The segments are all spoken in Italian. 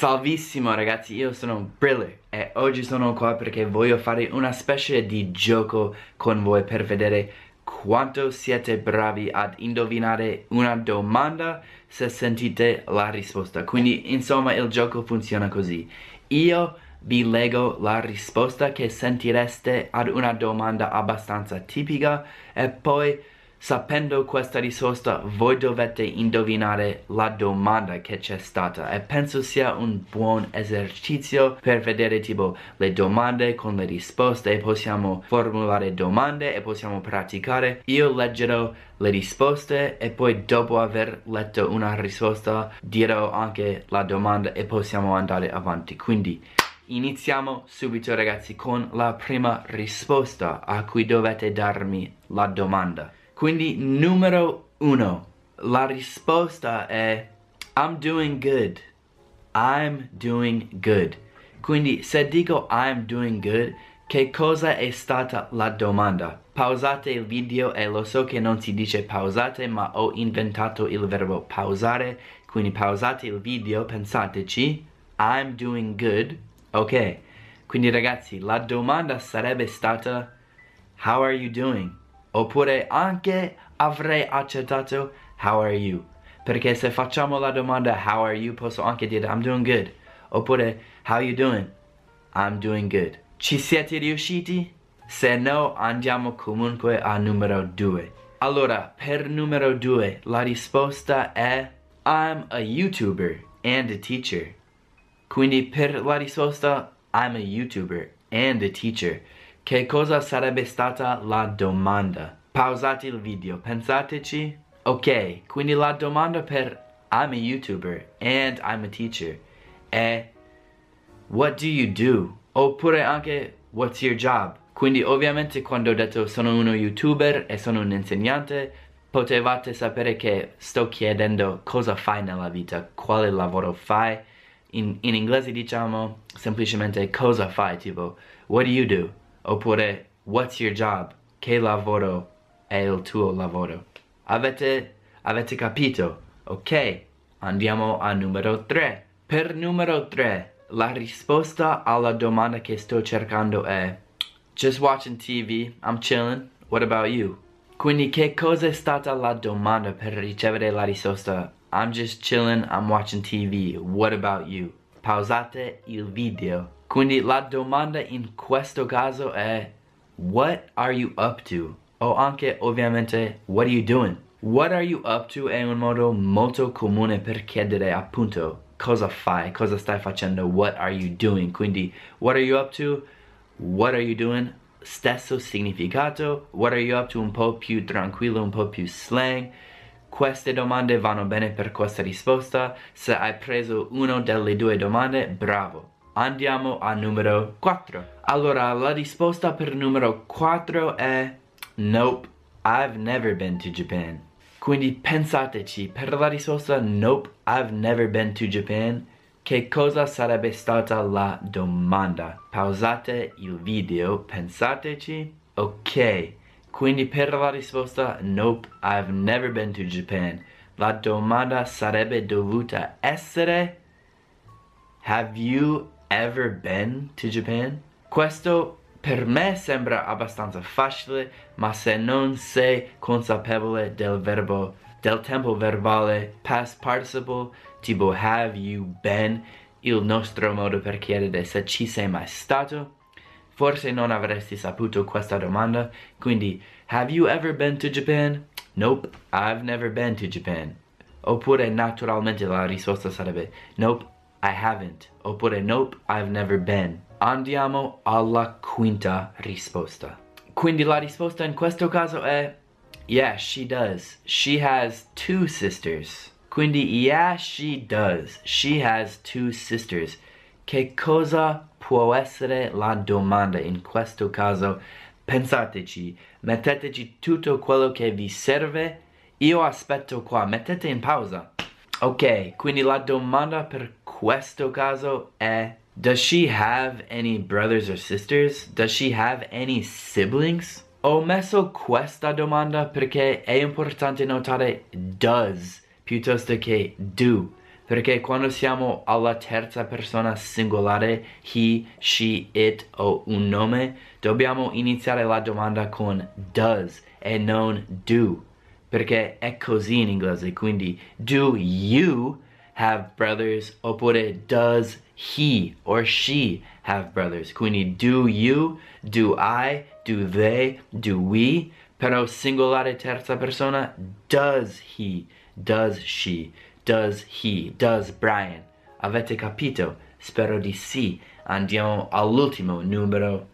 Salvissimo ragazzi, io sono Briller e oggi sono qua perché voglio fare una specie di gioco con voi per vedere quanto siete bravi ad indovinare una domanda se sentite la risposta. Quindi insomma il gioco funziona così. Io vi leggo la risposta che sentireste ad una domanda abbastanza tipica e poi Sapendo questa risposta, voi dovete indovinare la domanda che c'è stata e penso sia un buon esercizio per vedere tipo le domande con le risposte e possiamo formulare domande e possiamo praticare. Io leggerò le risposte e poi dopo aver letto una risposta dirò anche la domanda e possiamo andare avanti. Quindi iniziamo subito ragazzi con la prima risposta a cui dovete darmi la domanda. Quindi numero uno, la risposta è I'm doing good. I'm doing good. Quindi se dico I'm doing good, che cosa è stata la domanda? Pausate il video e lo so che non si dice pausate, ma ho inventato il verbo pausare. Quindi pausate il video, pensateci. I'm doing good. Ok. Quindi ragazzi, la domanda sarebbe stata How are you doing? Oppure anche avrei accettato How are you? Perché se facciamo la domanda How are you? Posso anche dire I'm doing good. Oppure How you doing? I'm doing good. Ci siete riusciti? Se no andiamo comunque a numero 2. Allora, per numero 2 la risposta è I'm a YouTuber and a teacher. Quindi per la risposta I'm a YouTuber and a teacher che cosa sarebbe stata la domanda? Pausate il video, pensateci. Ok, quindi la domanda per I'm a YouTuber and I'm a teacher è What do you do? Oppure anche What's your job? Quindi ovviamente quando ho detto sono uno YouTuber e sono un insegnante potevate sapere che sto chiedendo cosa fai nella vita, quale lavoro fai. In, in inglese diciamo semplicemente cosa fai, tipo What do you do? Oppure, what's your job? Che lavoro è il tuo lavoro? Avete, avete capito? Ok, andiamo al numero 3. Per numero 3, la risposta alla domanda che sto cercando è Just watching TV, I'm chilling, what about you? Quindi che cosa è stata la domanda per ricevere la risposta I'm just chilling, I'm watching TV, what about you? Pausate il video quindi la domanda in questo caso è What are you up to? O anche ovviamente What are you doing? What are you up to è un modo molto comune per chiedere appunto cosa fai, cosa stai facendo, what are you doing? Quindi what are you up to? What are you doing? Stesso significato, what are you up to un po' più tranquillo, un po' più slang. Queste domande vanno bene per questa risposta. Se hai preso una delle due domande, bravo. Andiamo al numero 4. Allora, la risposta per numero 4 è Nope, I've never been to Japan. Quindi pensateci, per la risposta Nope, I've never been to Japan, che cosa sarebbe stata la domanda? Pausate il video, pensateci. Ok, quindi per la risposta Nope, I've never been to Japan, la domanda sarebbe dovuta essere Have you ever been to Japan? Questo per me sembra abbastanza facile, ma se non sei consapevole del verbo, del tempo verbale past participle, tipo have you been, il nostro modo per chiedere se ci sei mai stato, forse non avresti saputo questa domanda, quindi have you ever been to Japan? Nope, I've never been to Japan. Oppure naturalmente la risposta sarebbe nope, I haven't. Oppure nope, I've never been. Andiamo alla quinta risposta. Quindi la risposta in questo caso è Yeah, she does. She has two sisters. Quindi yeah, she does. She has two sisters. Che cosa può essere la domanda in questo caso? Pensateci, metteteci tutto quello che vi serve. Io aspetto qua, mettete in pausa. Ok, quindi la domanda per questo caso è Does she have any brothers or sisters? Does she have any siblings? Ho messo questa domanda perché è importante notare does piuttosto che do perché quando siamo alla terza persona singolare, he, she, it o un nome, dobbiamo iniziare la domanda con does e non do, perché è così in inglese, quindi do you have brothers oppure does he or she have brothers, quindi do you, do I, do they, do we, però singolare terza persona, does he, does she, does he, does Brian. Avete capito? Spero di sì. Andiamo all'ultimo, numero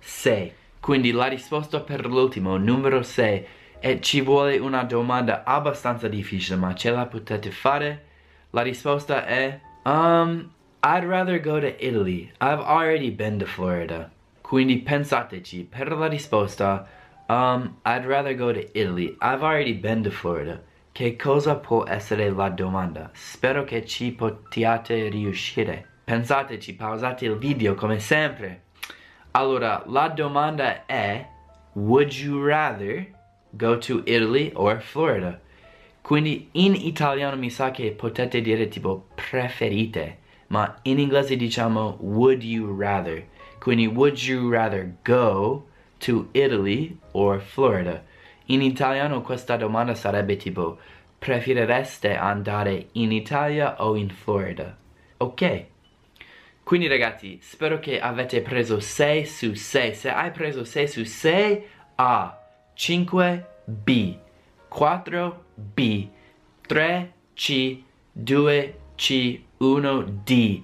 6. Quindi la risposta per l'ultimo, numero 6, e ci vuole una domanda abbastanza difficile, ma ce la potete fare? La risposta è Um, I'd rather go to Italy. I've already been to Florida. Quindi pensateci, per la risposta Um, I'd rather go to Italy. I've already been to Florida. Che cosa può essere la domanda? Spero che ci possiate riuscire. Pensateci, pausate il video come sempre. Allora, la domanda è Would you rather go to Italy or Florida? Quindi in italiano mi sa che potete dire tipo preferite, ma in inglese diciamo would you rather. Quindi would you rather go to Italy or Florida? In italiano questa domanda sarebbe tipo preferireste andare in Italia o in Florida? Ok. Quindi ragazzi, spero che avete preso 6 su 6. Se hai preso 6 su 6, A, 5, B, 4, B, 3, C, 2, C, 1, D.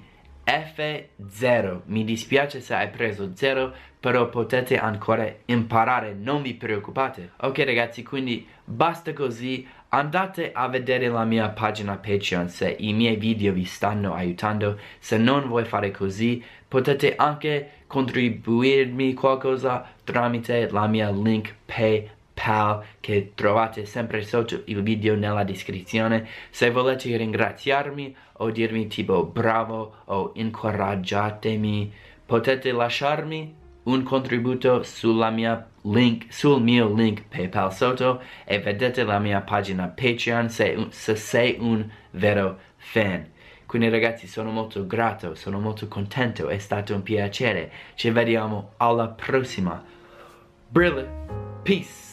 F0. Mi dispiace se hai preso 0, però potete ancora imparare, non vi preoccupate. Ok ragazzi, quindi basta così. Andate a vedere la mia pagina Patreon se i miei video vi stanno aiutando. Se non vuoi fare così, potete anche contribuirmi qualcosa tramite la mia link PayPal PayPal che trovate sempre sotto il video nella descrizione. Se volete ringraziarmi o dirmi tipo bravo o incoraggiatemi, potete lasciarmi un contributo sulla mia link, sul mio link PayPal sotto e vedete la mia pagina Patreon se, se sei un vero fan. Quindi ragazzi sono molto grato, sono molto contento, è stato un piacere. Ci vediamo alla prossima. Brilliant. Peace.